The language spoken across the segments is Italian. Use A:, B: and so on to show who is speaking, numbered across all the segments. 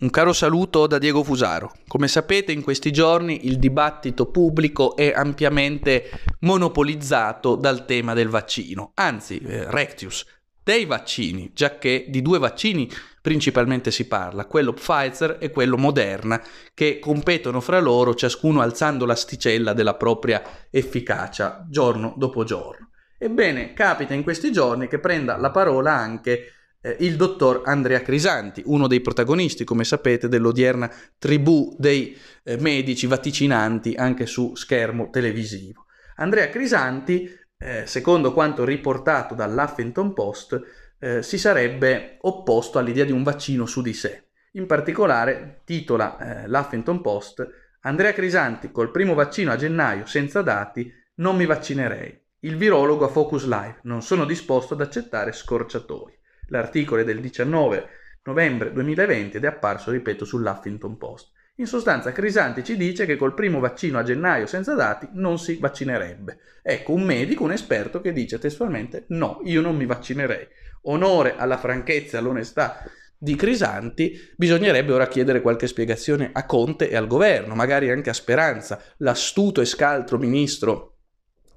A: Un caro saluto da Diego Fusaro. Come sapete in questi giorni il dibattito pubblico è ampiamente monopolizzato dal tema del vaccino, anzi, eh, Rectius, dei vaccini, già che di due vaccini principalmente si parla, quello Pfizer e quello Moderna, che competono fra loro ciascuno alzando l'asticella della propria efficacia giorno dopo giorno. Ebbene, capita in questi giorni che prenda la parola anche eh, il dottor Andrea Crisanti, uno dei protagonisti, come sapete, dell'odierna tribù dei eh, medici vaticinanti anche su schermo televisivo. Andrea Crisanti, eh, secondo quanto riportato dall'Huffington Post, eh, si sarebbe opposto all'idea di un vaccino su di sé. In particolare, titola eh, l'Huffington Post, Andrea Crisanti col primo vaccino a gennaio senza dati, non mi vaccinerei. Il virologo a Focus Live, non sono disposto ad accettare scorciatoie. L'articolo è del 19 novembre 2020 ed è apparso, ripeto, sull'Huffington Post. In sostanza, Crisanti ci dice che col primo vaccino a gennaio senza dati non si vaccinerebbe. Ecco, un medico, un esperto che dice testualmente no, io non mi vaccinerei. Onore alla franchezza e all'onestà di Crisanti, bisognerebbe ora chiedere qualche spiegazione a Conte e al governo, magari anche a Speranza, l'astuto e scaltro ministro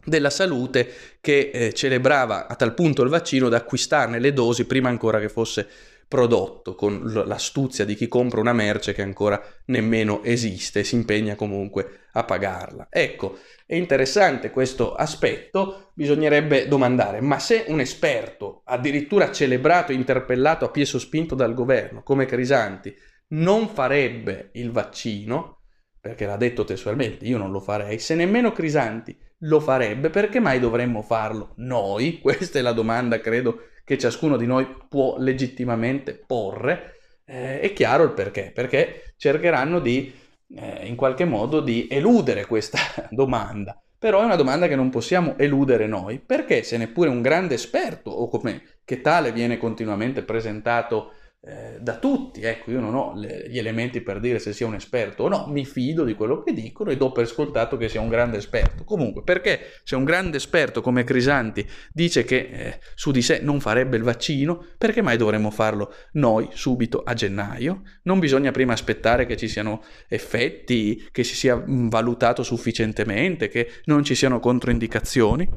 A: della salute che eh, celebrava a tal punto il vaccino da acquistarne le dosi prima ancora che fosse prodotto, con l'astuzia di chi compra una merce che ancora nemmeno esiste e si impegna comunque a pagarla. Ecco, è interessante questo aspetto, bisognerebbe domandare, ma se un esperto, addirittura celebrato e interpellato a piè sospinto dal governo, come Crisanti, non farebbe il vaccino, perché l'ha detto testualmente, io non lo farei, se nemmeno Crisanti lo farebbe, perché mai dovremmo farlo noi? Questa è la domanda, credo, che ciascuno di noi può legittimamente porre. Eh, è chiaro il perché, perché cercheranno di, eh, in qualche modo, di eludere questa domanda. Però è una domanda che non possiamo eludere noi, perché se neppure un grande esperto, o come che tale viene continuamente presentato eh, da tutti, ecco, io non ho le, gli elementi per dire se sia un esperto o no, mi fido di quello che dicono e do per scontato che sia un grande esperto. Comunque, perché se un grande esperto come Crisanti dice che eh, su di sé non farebbe il vaccino, perché mai dovremmo farlo noi subito a gennaio? Non bisogna prima aspettare che ci siano effetti, che si sia valutato sufficientemente, che non ci siano controindicazioni?